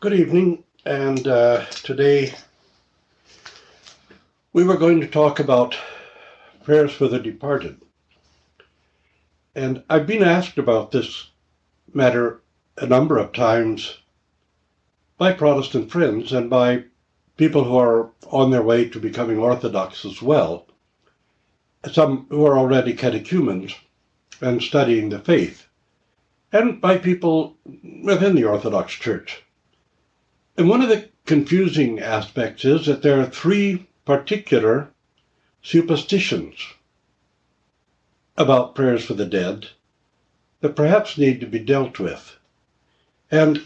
Good evening, and uh, today we were going to talk about prayers for the departed. And I've been asked about this matter a number of times by Protestant friends and by people who are on their way to becoming Orthodox as well, some who are already catechumens and studying the faith, and by people within the Orthodox Church. And one of the confusing aspects is that there are three particular superstitions about prayers for the dead that perhaps need to be dealt with. And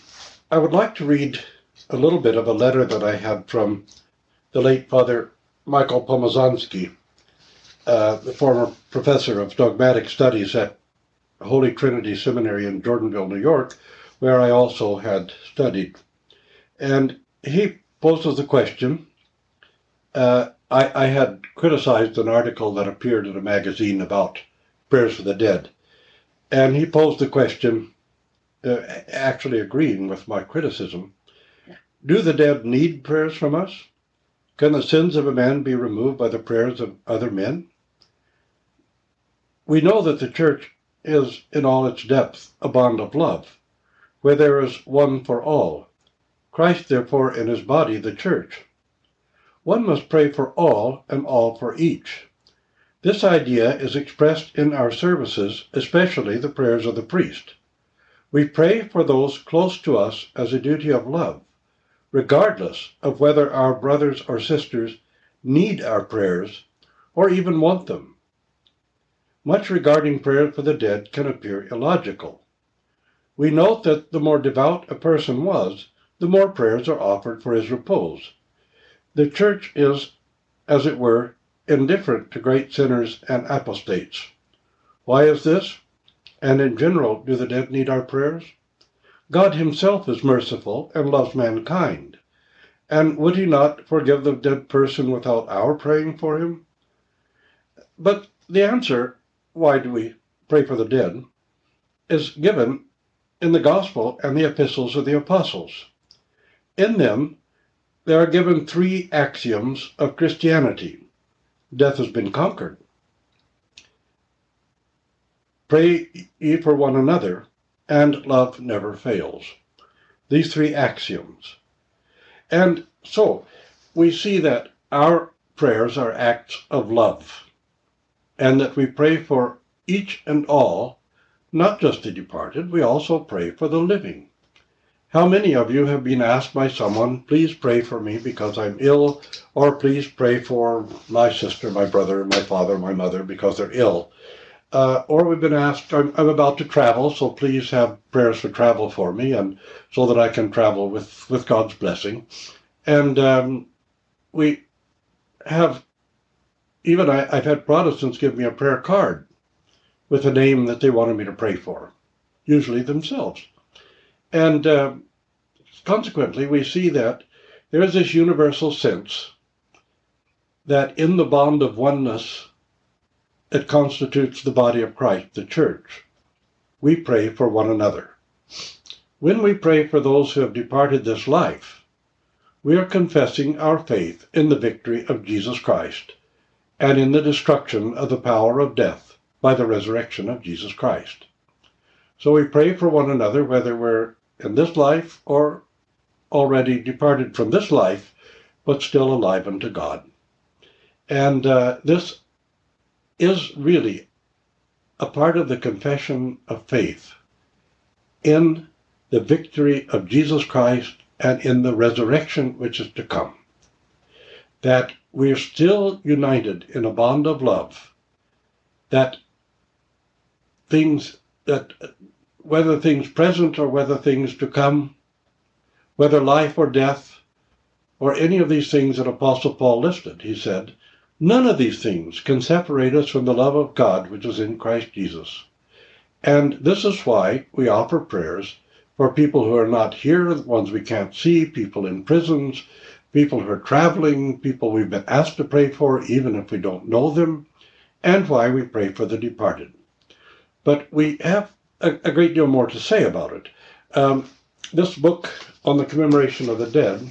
I would like to read a little bit of a letter that I had from the late Father Michael Pomazanski, uh, the former professor of dogmatic studies at Holy Trinity Seminary in Jordanville, New York, where I also had studied. And he poses the question. Uh, I, I had criticized an article that appeared in a magazine about prayers for the dead. And he posed the question, uh, actually agreeing with my criticism Do the dead need prayers from us? Can the sins of a man be removed by the prayers of other men? We know that the church is, in all its depth, a bond of love, where there is one for all. Christ, therefore, in his body, the church. One must pray for all and all for each. This idea is expressed in our services, especially the prayers of the priest. We pray for those close to us as a duty of love, regardless of whether our brothers or sisters need our prayers or even want them. Much regarding prayer for the dead can appear illogical. We note that the more devout a person was, the more prayers are offered for his repose. The church is, as it were, indifferent to great sinners and apostates. Why is this? And in general, do the dead need our prayers? God himself is merciful and loves mankind. And would he not forgive the dead person without our praying for him? But the answer, why do we pray for the dead, is given in the Gospel and the epistles of the apostles. In them, there are given three axioms of Christianity death has been conquered. Pray ye for one another, and love never fails. These three axioms. And so we see that our prayers are acts of love, and that we pray for each and all, not just the departed, we also pray for the living. How many of you have been asked by someone, please pray for me because I'm ill, or please pray for my sister, my brother, my father, my mother because they're ill? Uh, or we've been asked, I'm, I'm, about to travel, so please have prayers for travel for me, and so that I can travel with, with God's blessing. And um, we have, even I, I've had Protestants give me a prayer card with a name that they wanted me to pray for, usually themselves. And uh, consequently, we see that there is this universal sense that in the bond of oneness it constitutes the body of Christ, the church, we pray for one another. When we pray for those who have departed this life, we are confessing our faith in the victory of Jesus Christ and in the destruction of the power of death by the resurrection of Jesus Christ. So we pray for one another whether we're in this life or already departed from this life, but still alive unto God. And uh, this is really a part of the confession of faith in the victory of Jesus Christ and in the resurrection which is to come. That we are still united in a bond of love, that things that whether things present or whether things to come, whether life or death, or any of these things that Apostle Paul listed, he said, none of these things can separate us from the love of God which is in Christ Jesus. And this is why we offer prayers for people who are not here, the ones we can't see, people in prisons, people who are traveling, people we've been asked to pray for, even if we don't know them, and why we pray for the departed. But we have a, a great deal more to say about it. Um, this book on the commemoration of the dead.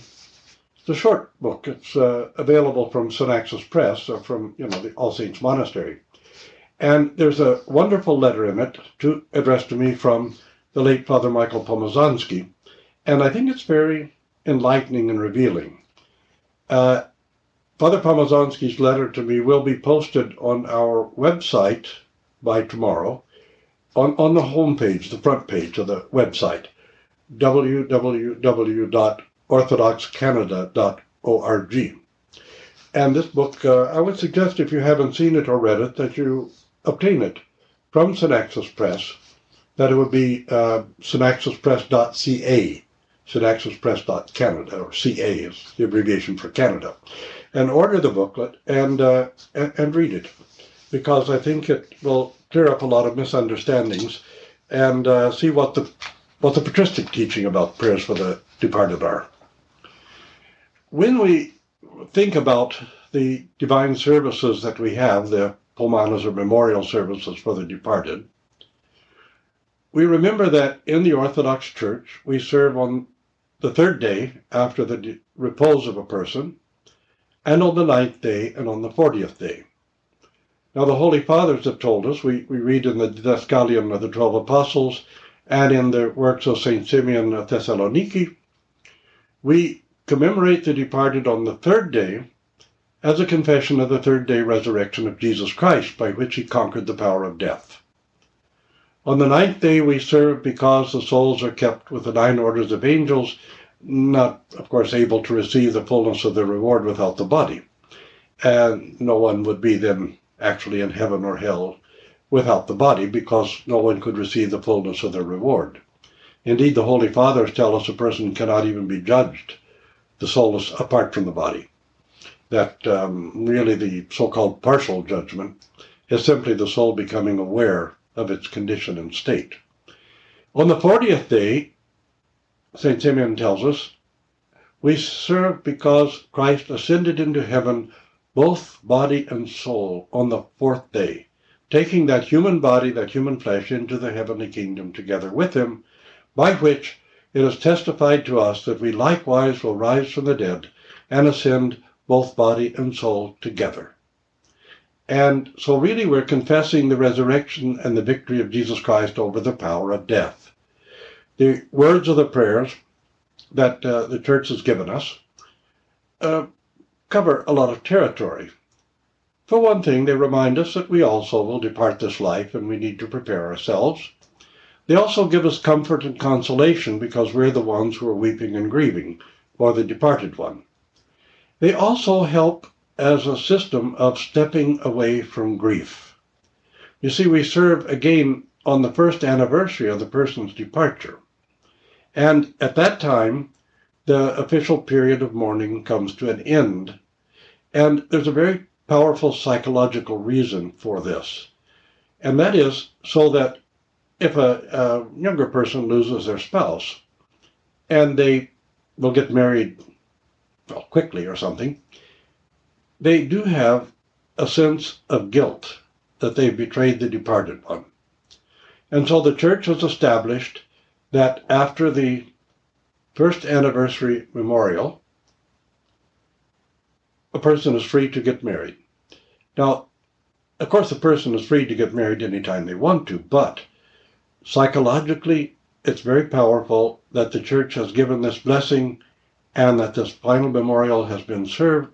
It's a short book. It's uh, available from Synaxis Press or from you know the All Saints Monastery. And there's a wonderful letter in it to addressed to me from the late Father Michael Pomazanski, and I think it's very enlightening and revealing. Uh, Father Pomazanski's letter to me will be posted on our website by tomorrow, on, on the home page, the front page of the website, www.orthodoxcanada.org. And this book, uh, I would suggest if you haven't seen it or read it, that you obtain it from Synaxis Press, that it would be uh, synaxispress.ca, synaxispress.canada, or CA is the abbreviation for Canada, and order the booklet and, uh, and, and read it, because I think it will clear up a lot of misunderstandings and uh, see what the what the patristic teaching about prayers for the departed are. When we think about the divine services that we have, the Pomanas or memorial services for the departed, we remember that in the Orthodox Church we serve on the third day after the repose of a person, and on the ninth day and on the fortieth day. Now, the Holy Fathers have told us, we, we read in the Didascalion of the Twelve Apostles and in the works of St. Simeon of Thessaloniki, we commemorate the departed on the third day as a confession of the third day resurrection of Jesus Christ, by which he conquered the power of death. On the ninth day we serve because the souls are kept with the nine orders of angels, not, of course, able to receive the fullness of the reward without the body. And no one would be then actually in heaven or hell without the body, because no one could receive the fullness of their reward. Indeed, the Holy Fathers tell us a person cannot even be judged, the soul is apart from the body that um, really the so-called partial judgment is simply the soul becoming aware of its condition and state. On the 40th day, St. Simeon tells us, we serve because Christ ascended into heaven, both body and soul, on the fourth day, taking that human body, that human flesh, into the heavenly kingdom together with him, by which it is testified to us that we likewise will rise from the dead and ascend both body and soul together. And so, really, we're confessing the resurrection and the victory of Jesus Christ over the power of death. The words of the prayers that uh, the church has given us uh, cover a lot of territory. For one thing, they remind us that we also will depart this life and we need to prepare ourselves. They also give us comfort and consolation because we're the ones who are weeping and grieving for the departed one. They also help as a system of stepping away from grief. You see, we serve again on the first anniversary of the person's departure. And at that time, the official period of mourning comes to an end. And there's a very powerful psychological reason for this. And that is so that if a, a younger person loses their spouse and they will get married well, quickly or something, they do have a sense of guilt that they've betrayed the departed one. And so the church has established that after the first anniversary memorial, a person is free to get married. Now, of course, a person is free to get married anytime they want to, but psychologically, it's very powerful that the church has given this blessing and that this final memorial has been served